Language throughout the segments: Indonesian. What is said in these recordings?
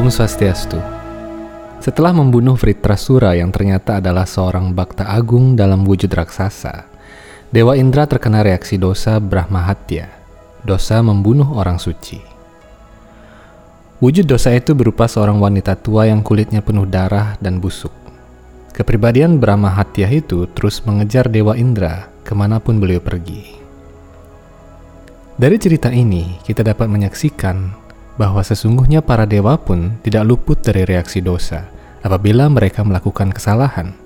Om Swastiastu. Setelah membunuh Vritrasura yang ternyata adalah seorang bakta agung dalam wujud raksasa, Dewa Indra terkena reaksi dosa Brahmahatya, dosa membunuh orang suci. Wujud dosa itu berupa seorang wanita tua yang kulitnya penuh darah dan busuk. Kepribadian Brahmahatya itu terus mengejar Dewa Indra ke mana pun beliau pergi. Dari cerita ini, kita dapat menyaksikan bahwa sesungguhnya para dewa pun tidak luput dari reaksi dosa apabila mereka melakukan kesalahan.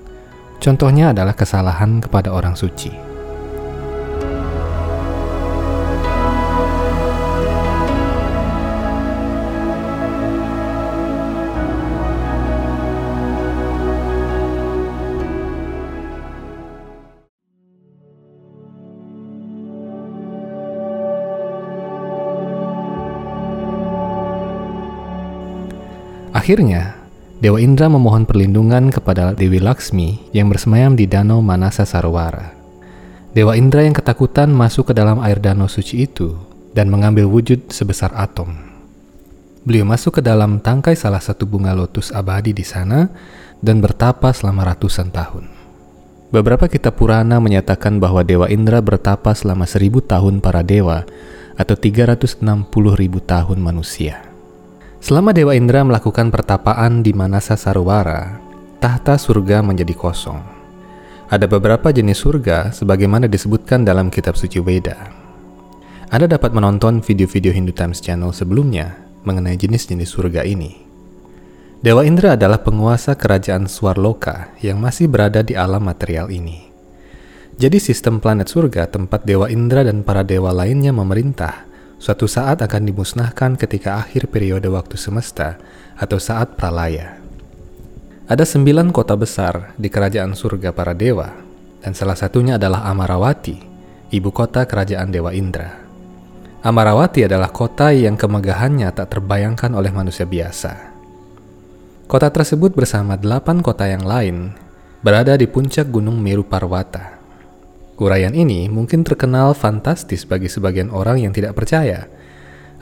Contohnya adalah kesalahan kepada orang suci. Akhirnya, Dewa Indra memohon perlindungan kepada Dewi Laksmi yang bersemayam di danau Manasa Sarwara. Dewa Indra yang ketakutan masuk ke dalam air danau suci itu dan mengambil wujud sebesar atom. Beliau masuk ke dalam tangkai salah satu bunga lotus abadi di sana dan bertapa selama ratusan tahun. Beberapa kitab Purana menyatakan bahwa Dewa Indra bertapa selama seribu tahun para dewa atau 360 ribu tahun manusia. Selama Dewa Indra melakukan pertapaan di Manasa Sarwara, tahta surga menjadi kosong. Ada beberapa jenis surga sebagaimana disebutkan dalam kitab suci Weda. Anda dapat menonton video-video Hindu Times Channel sebelumnya mengenai jenis-jenis surga ini. Dewa Indra adalah penguasa kerajaan Swarloka yang masih berada di alam material ini. Jadi sistem planet surga tempat Dewa Indra dan para dewa lainnya memerintah suatu saat akan dimusnahkan ketika akhir periode waktu semesta atau saat pralaya. Ada sembilan kota besar di kerajaan surga para dewa, dan salah satunya adalah Amarawati, ibu kota kerajaan Dewa Indra. Amarawati adalah kota yang kemegahannya tak terbayangkan oleh manusia biasa. Kota tersebut bersama delapan kota yang lain berada di puncak gunung Meru Parwata, Uraian ini mungkin terkenal fantastis bagi sebagian orang yang tidak percaya.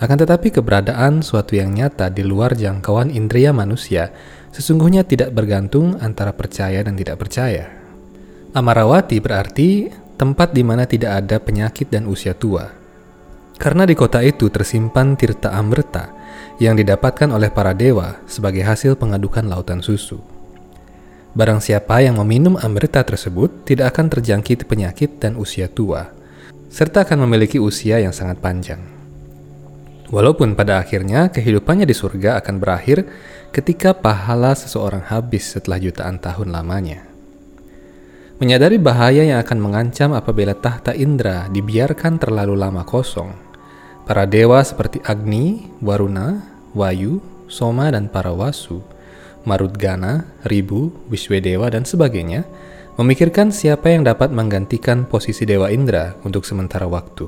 Akan tetapi keberadaan suatu yang nyata di luar jangkauan indria manusia sesungguhnya tidak bergantung antara percaya dan tidak percaya. Amarawati berarti tempat di mana tidak ada penyakit dan usia tua. Karena di kota itu tersimpan tirta amrita yang didapatkan oleh para dewa sebagai hasil pengadukan lautan susu. Barang siapa yang meminum amrita tersebut tidak akan terjangkit penyakit dan usia tua, serta akan memiliki usia yang sangat panjang. Walaupun pada akhirnya kehidupannya di surga akan berakhir ketika pahala seseorang habis setelah jutaan tahun lamanya. Menyadari bahaya yang akan mengancam apabila tahta Indra dibiarkan terlalu lama kosong, para dewa seperti Agni, Waruna, Wayu, Soma, dan para Wasu Marudgana, Ribu, Wiswedewa, dan sebagainya, memikirkan siapa yang dapat menggantikan posisi Dewa Indra untuk sementara waktu.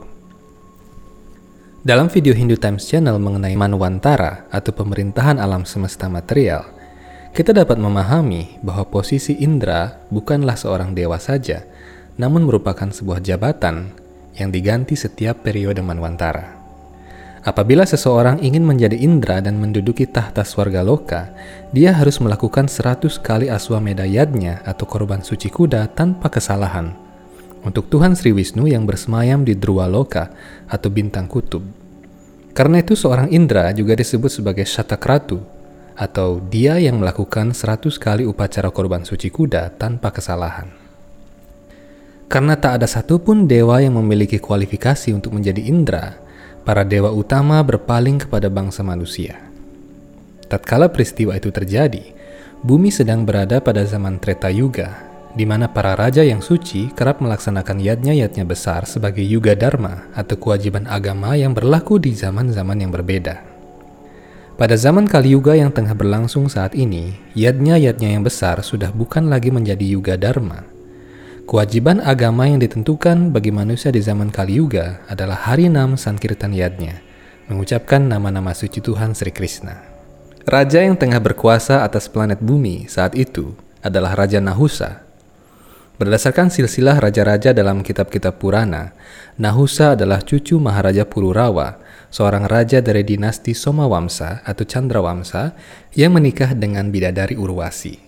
Dalam video Hindu Times Channel mengenai Manwantara atau pemerintahan alam semesta material, kita dapat memahami bahwa posisi Indra bukanlah seorang dewa saja, namun merupakan sebuah jabatan yang diganti setiap periode Manwantara. Apabila seseorang ingin menjadi Indra dan menduduki tahta swarga loka, dia harus melakukan seratus kali aswameda yadnya atau korban suci kuda tanpa kesalahan. Untuk Tuhan Sri Wisnu yang bersemayam di Druwa Loka atau bintang kutub. Karena itu seorang Indra juga disebut sebagai Shatakratu atau dia yang melakukan seratus kali upacara korban suci kuda tanpa kesalahan. Karena tak ada satupun dewa yang memiliki kualifikasi untuk menjadi Indra, para dewa utama berpaling kepada bangsa manusia. Tatkala peristiwa itu terjadi, bumi sedang berada pada zaman Treta Yuga, di mana para raja yang suci kerap melaksanakan yadnya-yadnya besar sebagai yuga dharma atau kewajiban agama yang berlaku di zaman-zaman yang berbeda. Pada zaman Kali Yuga yang tengah berlangsung saat ini, yadnya-yadnya yang besar sudah bukan lagi menjadi yuga dharma, Kewajiban agama yang ditentukan bagi manusia di zaman Kali Yuga adalah hari Nam Sankirtan Yadnya, mengucapkan nama-nama suci Tuhan Sri Krishna. Raja yang tengah berkuasa atas planet bumi saat itu adalah Raja Nahusa. Berdasarkan silsilah raja-raja dalam kitab-kitab Purana, Nahusa adalah cucu Maharaja Pururawa, seorang raja dari dinasti Somawamsa atau Chandrawamsa yang menikah dengan bidadari Urwasi.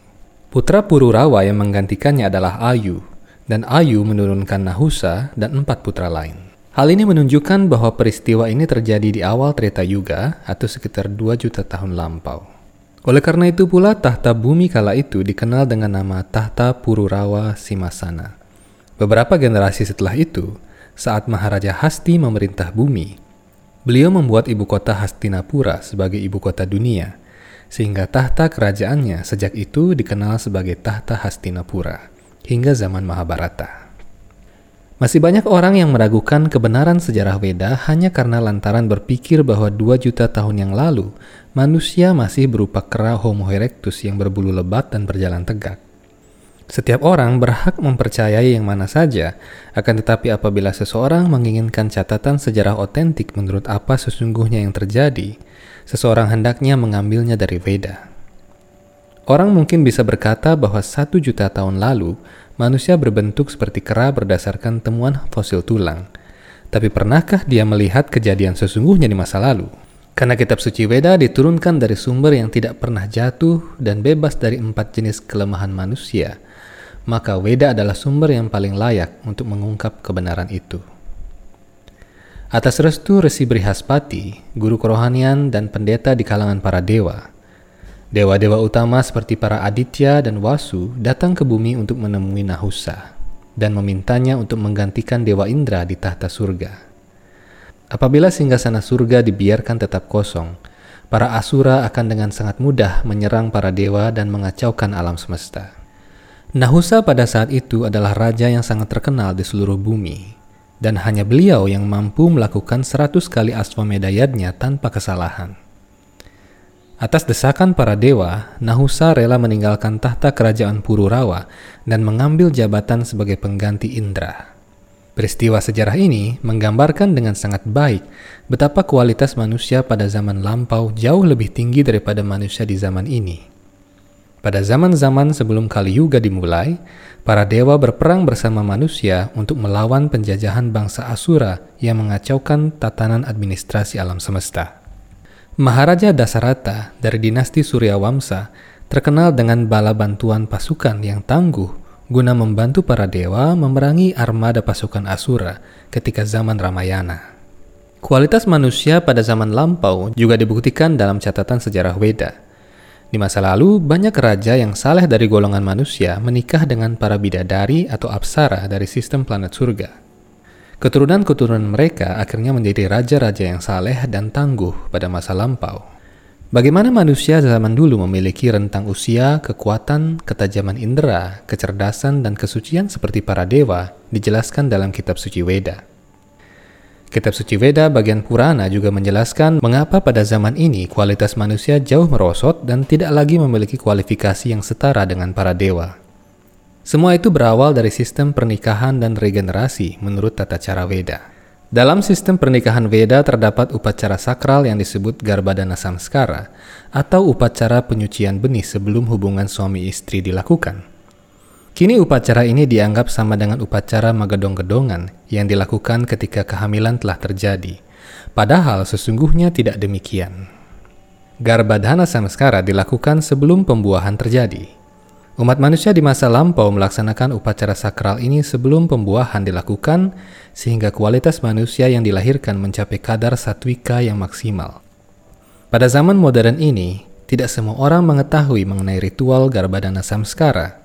Putra Pururawa yang menggantikannya adalah Ayu, dan Ayu menurunkan Nahusa dan empat putra lain. Hal ini menunjukkan bahwa peristiwa ini terjadi di awal Treta Yuga atau sekitar 2 juta tahun lampau. Oleh karena itu pula tahta bumi kala itu dikenal dengan nama tahta Pururawa Simasana. Beberapa generasi setelah itu, saat Maharaja Hasti memerintah bumi, Beliau membuat ibu kota Hastinapura sebagai ibu kota dunia, sehingga tahta kerajaannya sejak itu dikenal sebagai tahta Hastinapura hingga zaman Mahabharata. Masih banyak orang yang meragukan kebenaran sejarah Weda hanya karena lantaran berpikir bahwa dua juta tahun yang lalu manusia masih berupa kera Homo erectus yang berbulu lebat dan berjalan tegak. Setiap orang berhak mempercayai yang mana saja, akan tetapi apabila seseorang menginginkan catatan sejarah otentik menurut apa sesungguhnya yang terjadi, seseorang hendaknya mengambilnya dari Veda. Orang mungkin bisa berkata bahwa satu juta tahun lalu, manusia berbentuk seperti kera berdasarkan temuan fosil tulang. Tapi pernahkah dia melihat kejadian sesungguhnya di masa lalu? Karena kitab suci Veda diturunkan dari sumber yang tidak pernah jatuh dan bebas dari empat jenis kelemahan manusia, maka Weda adalah sumber yang paling layak untuk mengungkap kebenaran itu. Atas restu Resi Brihaspati, guru kerohanian dan pendeta di kalangan para dewa, dewa-dewa utama seperti para Aditya dan Wasu datang ke bumi untuk menemui Nahusa dan memintanya untuk menggantikan Dewa Indra di tahta surga. Apabila singgasana surga dibiarkan tetap kosong, para asura akan dengan sangat mudah menyerang para dewa dan mengacaukan alam semesta. Nahusa pada saat itu adalah raja yang sangat terkenal di seluruh bumi, dan hanya beliau yang mampu melakukan seratus kali aswamedayadnya tanpa kesalahan. Atas desakan para dewa, Nahusa rela meninggalkan tahta kerajaan Pururawa dan mengambil jabatan sebagai pengganti Indra. Peristiwa sejarah ini menggambarkan dengan sangat baik betapa kualitas manusia pada zaman lampau jauh lebih tinggi daripada manusia di zaman ini. Pada zaman-zaman sebelum Kali Yuga dimulai, para dewa berperang bersama manusia untuk melawan penjajahan bangsa Asura yang mengacaukan tatanan administrasi alam semesta. Maharaja Dasarata dari dinasti Surya Wamsa terkenal dengan bala bantuan pasukan yang tangguh guna membantu para dewa memerangi armada pasukan Asura ketika zaman Ramayana. Kualitas manusia pada zaman lampau juga dibuktikan dalam catatan sejarah Weda. Di masa lalu, banyak raja yang saleh dari golongan manusia menikah dengan para bidadari atau apsara dari sistem planet surga. Keturunan-keturunan mereka akhirnya menjadi raja-raja yang saleh dan tangguh pada masa lampau. Bagaimana manusia zaman dulu memiliki rentang usia, kekuatan, ketajaman indera, kecerdasan, dan kesucian seperti para dewa dijelaskan dalam kitab suci Weda. Kitab suci Veda bagian Purana juga menjelaskan mengapa pada zaman ini kualitas manusia jauh merosot dan tidak lagi memiliki kualifikasi yang setara dengan para dewa. Semua itu berawal dari sistem pernikahan dan regenerasi menurut tata cara Veda. Dalam sistem pernikahan Veda terdapat upacara sakral yang disebut Garbadana Samskara atau upacara penyucian benih sebelum hubungan suami istri dilakukan. Kini upacara ini dianggap sama dengan upacara magadong-gedongan yang dilakukan ketika kehamilan telah terjadi. Padahal sesungguhnya tidak demikian. Garbadhana Samskara dilakukan sebelum pembuahan terjadi. Umat manusia di masa lampau melaksanakan upacara sakral ini sebelum pembuahan dilakukan sehingga kualitas manusia yang dilahirkan mencapai kadar satwika yang maksimal. Pada zaman modern ini, tidak semua orang mengetahui mengenai ritual Garbadana Samskara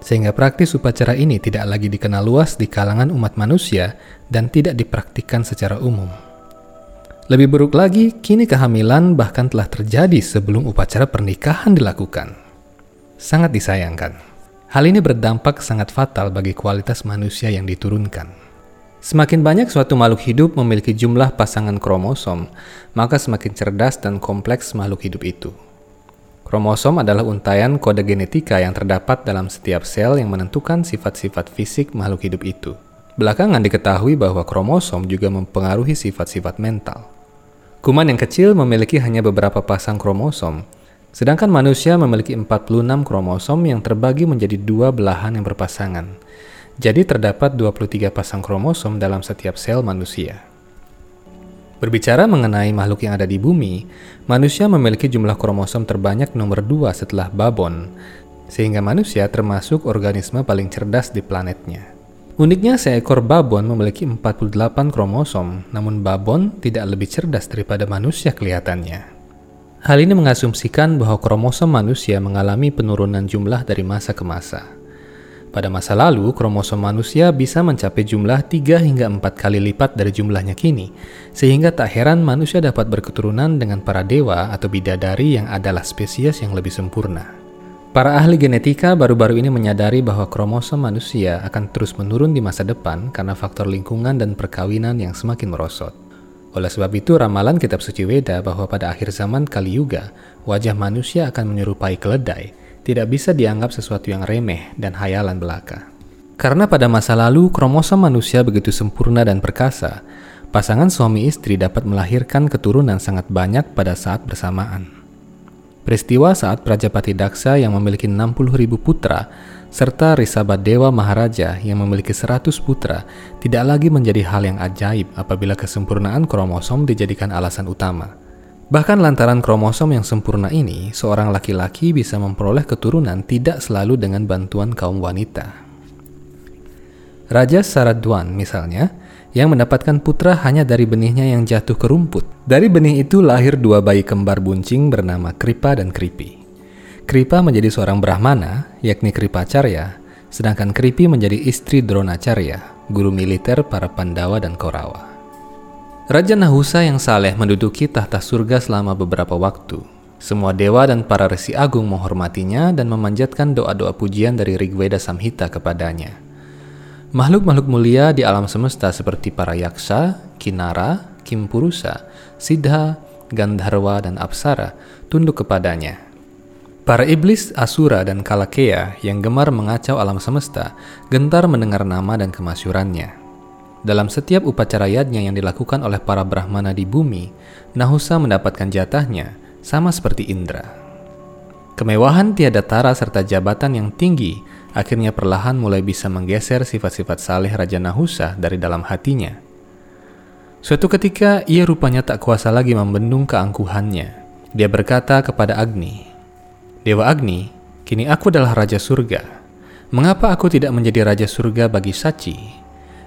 sehingga praktis upacara ini tidak lagi dikenal luas di kalangan umat manusia dan tidak dipraktikkan secara umum. Lebih buruk lagi, kini kehamilan bahkan telah terjadi sebelum upacara pernikahan dilakukan. Sangat disayangkan. Hal ini berdampak sangat fatal bagi kualitas manusia yang diturunkan. Semakin banyak suatu makhluk hidup memiliki jumlah pasangan kromosom, maka semakin cerdas dan kompleks makhluk hidup itu. Kromosom adalah untaian kode genetika yang terdapat dalam setiap sel yang menentukan sifat-sifat fisik makhluk hidup itu. Belakangan diketahui bahwa kromosom juga mempengaruhi sifat-sifat mental. Kuman yang kecil memiliki hanya beberapa pasang kromosom, sedangkan manusia memiliki 46 kromosom yang terbagi menjadi dua belahan yang berpasangan. Jadi terdapat 23 pasang kromosom dalam setiap sel manusia. Berbicara mengenai makhluk yang ada di bumi, manusia memiliki jumlah kromosom terbanyak nomor dua setelah babon, sehingga manusia termasuk organisme paling cerdas di planetnya. Uniknya seekor babon memiliki 48 kromosom, namun babon tidak lebih cerdas daripada manusia kelihatannya. Hal ini mengasumsikan bahwa kromosom manusia mengalami penurunan jumlah dari masa ke masa. Pada masa lalu, kromosom manusia bisa mencapai jumlah 3 hingga 4 kali lipat dari jumlahnya kini, sehingga tak heran manusia dapat berketurunan dengan para dewa atau bidadari yang adalah spesies yang lebih sempurna. Para ahli genetika baru-baru ini menyadari bahwa kromosom manusia akan terus menurun di masa depan karena faktor lingkungan dan perkawinan yang semakin merosot. Oleh sebab itu, ramalan kitab suci Weda bahwa pada akhir zaman Kali Yuga, wajah manusia akan menyerupai keledai, tidak bisa dianggap sesuatu yang remeh dan hayalan belaka. Karena pada masa lalu kromosom manusia begitu sempurna dan perkasa, pasangan suami istri dapat melahirkan keturunan sangat banyak pada saat bersamaan. Peristiwa saat Prajapati Daksa yang memiliki 60 ribu putra serta Risabha Dewa Maharaja yang memiliki 100 putra tidak lagi menjadi hal yang ajaib apabila kesempurnaan kromosom dijadikan alasan utama. Bahkan lantaran kromosom yang sempurna ini, seorang laki-laki bisa memperoleh keturunan tidak selalu dengan bantuan kaum wanita. Raja Saradwan misalnya, yang mendapatkan putra hanya dari benihnya yang jatuh ke rumput. Dari benih itu lahir dua bayi kembar buncing bernama Kripa dan Kripi. Kripa menjadi seorang Brahmana, yakni Kripa Carya, sedangkan Kripi menjadi istri Dronacharya, guru militer para Pandawa dan Korawa. Raja Nahusa yang saleh menduduki tahta surga selama beberapa waktu. Semua dewa dan para resi agung menghormatinya dan memanjatkan doa-doa pujian dari Rigveda Samhita kepadanya. Makhluk-makhluk mulia di alam semesta seperti para yaksa, kinara, kimpurusa, siddha, gandharwa, dan apsara tunduk kepadanya. Para iblis, asura, dan kalakeya yang gemar mengacau alam semesta gentar mendengar nama dan kemasyurannya. Dalam setiap upacara yadnya yang dilakukan oleh para Brahmana di bumi, Nahusa mendapatkan jatahnya, sama seperti Indra. Kemewahan tiada tara serta jabatan yang tinggi akhirnya perlahan mulai bisa menggeser sifat-sifat saleh Raja Nahusa dari dalam hatinya. Suatu ketika ia rupanya tak kuasa lagi membendung keangkuhannya. Dia berkata kepada Agni, Dewa Agni, kini aku adalah Raja Surga. Mengapa aku tidak menjadi Raja Surga bagi Saci,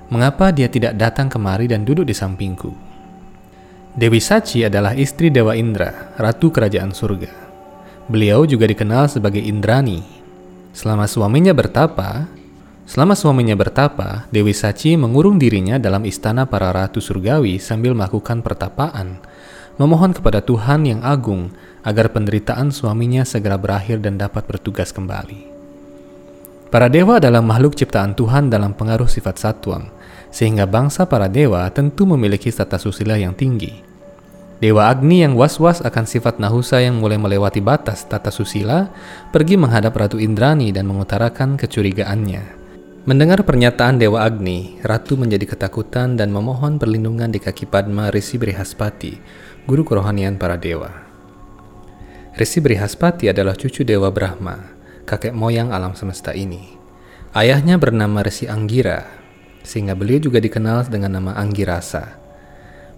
mengapa dia tidak datang kemari dan duduk di sampingku? Dewi Sachi adalah istri Dewa Indra, ratu kerajaan surga. Beliau juga dikenal sebagai Indrani. Selama suaminya bertapa, selama suaminya bertapa, Dewi Sachi mengurung dirinya dalam istana para ratu surgawi sambil melakukan pertapaan, memohon kepada Tuhan yang agung agar penderitaan suaminya segera berakhir dan dapat bertugas kembali. Para dewa adalah makhluk ciptaan Tuhan dalam pengaruh sifat satuang, sehingga bangsa para dewa tentu memiliki tata susila yang tinggi. Dewa Agni yang was-was akan sifat Nahusa yang mulai melewati batas tata susila, pergi menghadap Ratu Indrani dan mengutarakan kecurigaannya. Mendengar pernyataan Dewa Agni, Ratu menjadi ketakutan dan memohon perlindungan di kaki Padma Risi Brihaspati, guru kerohanian para dewa. Risi Brihaspati adalah cucu Dewa Brahma, kakek moyang alam semesta ini. Ayahnya bernama Resi Anggira, sehingga beliau juga dikenal dengan nama Anggirasa.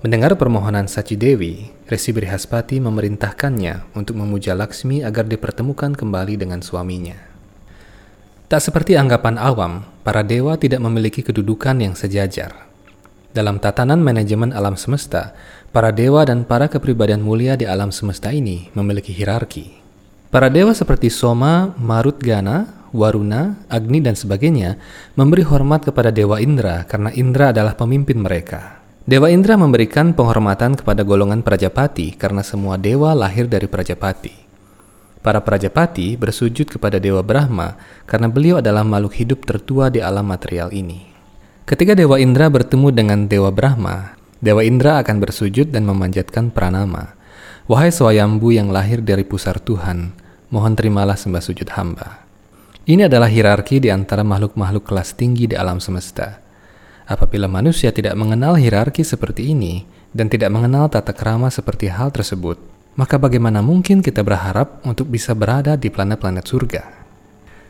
Mendengar permohonan Saci Dewi, Resi Brihaspati memerintahkannya untuk memuja Laksmi agar dipertemukan kembali dengan suaminya. Tak seperti anggapan awam, para dewa tidak memiliki kedudukan yang sejajar. Dalam tatanan manajemen alam semesta, para dewa dan para kepribadian mulia di alam semesta ini memiliki hierarki. Para dewa seperti Soma, Marutgana, Waruna, Agni, dan sebagainya memberi hormat kepada Dewa Indra karena Indra adalah pemimpin mereka. Dewa Indra memberikan penghormatan kepada golongan Prajapati karena semua dewa lahir dari Prajapati. Para Prajapati bersujud kepada Dewa Brahma karena beliau adalah makhluk hidup tertua di alam material ini. Ketika Dewa Indra bertemu dengan Dewa Brahma, Dewa Indra akan bersujud dan memanjatkan pranama. Wahai Swayambu yang lahir dari pusar Tuhan, mohon terimalah sembah sujud hamba. Ini adalah hierarki di antara makhluk-makhluk kelas tinggi di alam semesta. Apabila manusia tidak mengenal hierarki seperti ini dan tidak mengenal tata kerama seperti hal tersebut, maka bagaimana mungkin kita berharap untuk bisa berada di planet-planet surga?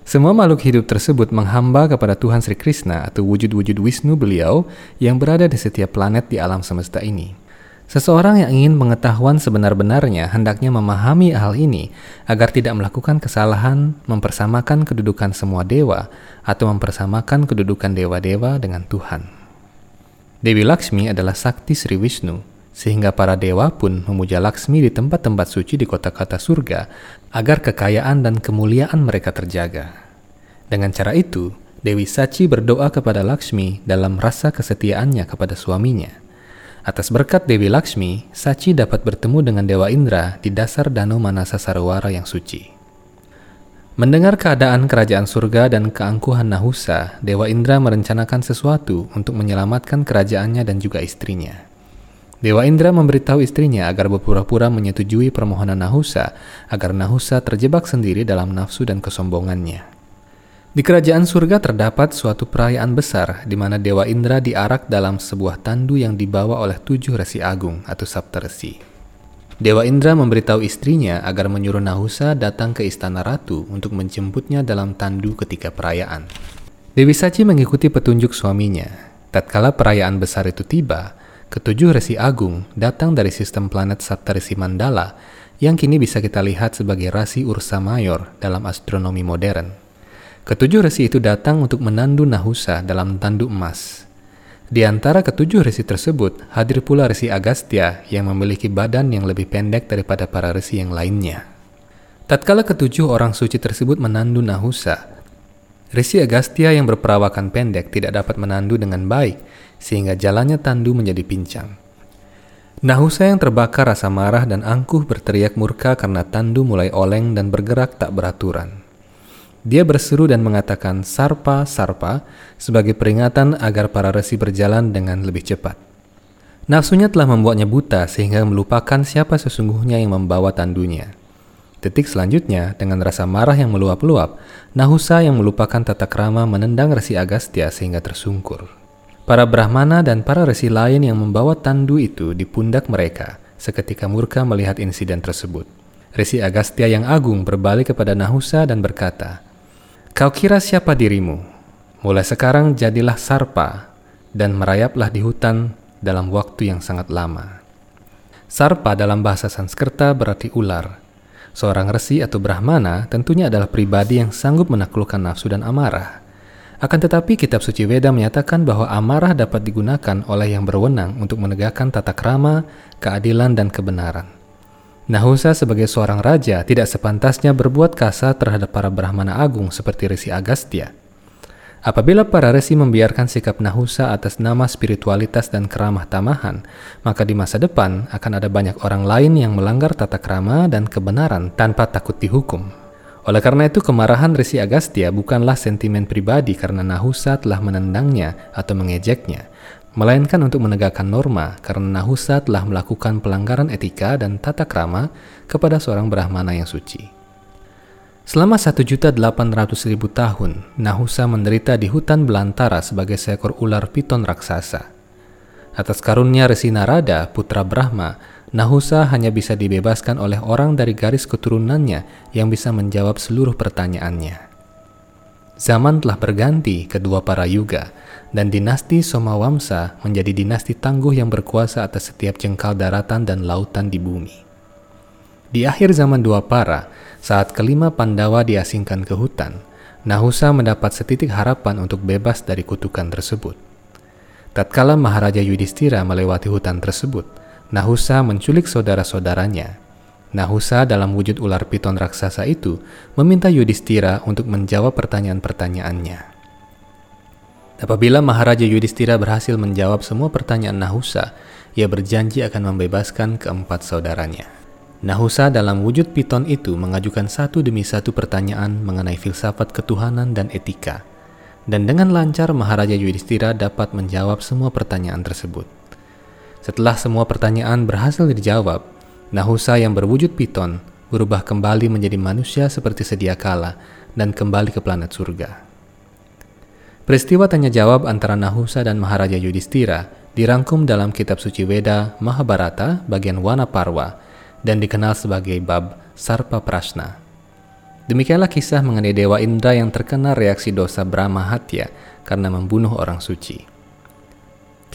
Semua makhluk hidup tersebut menghamba kepada Tuhan Sri Krishna atau wujud-wujud Wisnu beliau yang berada di setiap planet di alam semesta ini. Seseorang yang ingin pengetahuan sebenar-benarnya hendaknya memahami hal ini agar tidak melakukan kesalahan mempersamakan kedudukan semua dewa atau mempersamakan kedudukan dewa-dewa dengan Tuhan. Dewi Lakshmi adalah sakti Sri Wisnu, sehingga para dewa pun memuja Laksmi di tempat-tempat suci di kota-kota surga agar kekayaan dan kemuliaan mereka terjaga. Dengan cara itu, Dewi Sachi berdoa kepada Laksmi dalam rasa kesetiaannya kepada suaminya. Atas berkat Dewi Lakshmi, Sachi dapat bertemu dengan Dewa Indra di dasar Danau Manasa Sarawara yang suci. Mendengar keadaan kerajaan surga dan keangkuhan Nahusa, Dewa Indra merencanakan sesuatu untuk menyelamatkan kerajaannya dan juga istrinya. Dewa Indra memberitahu istrinya agar berpura-pura menyetujui permohonan Nahusa agar Nahusa terjebak sendiri dalam nafsu dan kesombongannya. Di kerajaan surga terdapat suatu perayaan besar di mana Dewa Indra diarak dalam sebuah tandu yang dibawa oleh tujuh resi agung atau saptarsi. Dewa Indra memberitahu istrinya agar menyuruh Nahusa datang ke istana ratu untuk menjemputnya dalam tandu ketika perayaan. Dewi Sachi mengikuti petunjuk suaminya. Tatkala perayaan besar itu tiba, ketujuh resi agung datang dari sistem planet Saptarsi Mandala yang kini bisa kita lihat sebagai rasi Ursa Mayor dalam astronomi modern. Ketujuh resi itu datang untuk menandu Nahusa dalam tandu emas. Di antara ketujuh resi tersebut, hadir pula resi Agastya yang memiliki badan yang lebih pendek daripada para resi yang lainnya. Tatkala ketujuh orang suci tersebut menandu Nahusa, Resi Agastya yang berperawakan pendek tidak dapat menandu dengan baik, sehingga jalannya tandu menjadi pincang. Nahusa yang terbakar rasa marah dan angkuh berteriak murka karena tandu mulai oleng dan bergerak tak beraturan. Dia berseru dan mengatakan sarpa sarpa sebagai peringatan agar para resi berjalan dengan lebih cepat. Nafsunya telah membuatnya buta sehingga melupakan siapa sesungguhnya yang membawa tandunya. Detik selanjutnya, dengan rasa marah yang meluap-luap, Nahusa yang melupakan tata krama menendang resi Agastya sehingga tersungkur. Para Brahmana dan para resi lain yang membawa tandu itu di pundak mereka seketika murka melihat insiden tersebut. Resi Agastya yang agung berbalik kepada Nahusa dan berkata, Kau kira siapa dirimu? Mulai sekarang jadilah sarpa dan merayaplah di hutan dalam waktu yang sangat lama. Sarpa dalam bahasa Sanskerta berarti ular. Seorang resi atau brahmana tentunya adalah pribadi yang sanggup menaklukkan nafsu dan amarah. Akan tetapi kitab suci Weda menyatakan bahwa amarah dapat digunakan oleh yang berwenang untuk menegakkan tata krama, keadilan, dan kebenaran. Nahusa sebagai seorang raja tidak sepantasnya berbuat kasar terhadap para Brahmana agung seperti Resi Agastya. Apabila para resi membiarkan sikap Nahusa atas nama spiritualitas dan keramah tamahan, maka di masa depan akan ada banyak orang lain yang melanggar tata krama dan kebenaran tanpa takut dihukum. Oleh karena itu, kemarahan Resi Agastya bukanlah sentimen pribadi karena Nahusa telah menendangnya atau mengejeknya, melainkan untuk menegakkan norma karena Nahusa telah melakukan pelanggaran etika dan tata krama kepada seorang Brahmana yang suci. Selama 1.800.000 tahun, Nahusa menderita di hutan belantara sebagai seekor ular piton raksasa. Atas karunia Resi Narada, putra Brahma, Nahusa hanya bisa dibebaskan oleh orang dari garis keturunannya yang bisa menjawab seluruh pertanyaannya. Zaman telah berganti kedua para yuga, dan dinasti Somawamsa menjadi dinasti tangguh yang berkuasa atas setiap jengkal daratan dan lautan di bumi. Di akhir zaman dua para, saat kelima Pandawa diasingkan ke hutan, Nahusa mendapat setitik harapan untuk bebas dari kutukan tersebut. Tatkala Maharaja Yudhistira melewati hutan tersebut, Nahusa menculik saudara-saudaranya. Nahusa dalam wujud ular piton raksasa itu meminta Yudhistira untuk menjawab pertanyaan-pertanyaannya. Apabila Maharaja Yudhistira berhasil menjawab semua pertanyaan Nahusa, ia berjanji akan membebaskan keempat saudaranya. Nahusa dalam wujud piton itu mengajukan satu demi satu pertanyaan mengenai filsafat ketuhanan dan etika. Dan dengan lancar Maharaja Yudhistira dapat menjawab semua pertanyaan tersebut. Setelah semua pertanyaan berhasil dijawab, Nahusa yang berwujud piton berubah kembali menjadi manusia seperti sedia kala dan kembali ke planet surga. Peristiwa tanya jawab antara Nahusa dan Maharaja Yudhistira dirangkum dalam kitab suci Weda Mahabharata bagian Wana Parwa dan dikenal sebagai bab Sarpa Prashna. Demikianlah kisah mengenai Dewa Indra yang terkena reaksi dosa Brahma Hatya karena membunuh orang suci.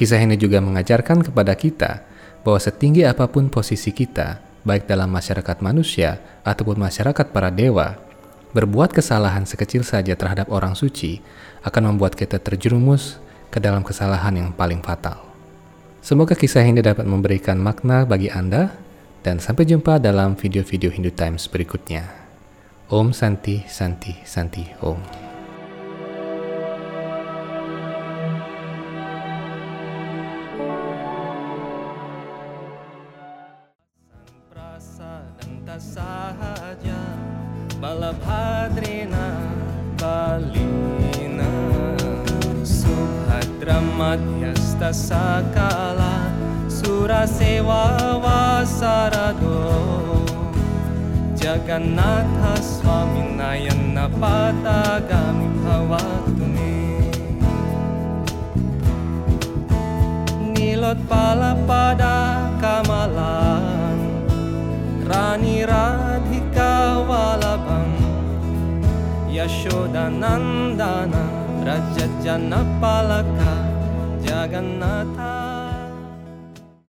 Kisah ini juga mengajarkan kepada kita bahwa setinggi apa pun posisi kita, baik dalam masyarakat manusia ataupun masyarakat para dewa, berbuat kesalahan sekecil saja terhadap orang suci akan membuat kita terjerumus ke dalam kesalahan yang paling fatal. Semoga kisah ini dapat memberikan makna bagi Anda, dan sampai jumpa dalam video-video Hindu Times berikutnya. Om Santi Santi Santi Om. Balabhadrina Balina. Subhadra Madhyasta Sakala Surasewa Vasarado. Jagannatha Swami Nayana Patagami Bhavatune Nilot pala pada kamalan. Rani यशोदनन्दन रज्जनपालक जगन्नाथ।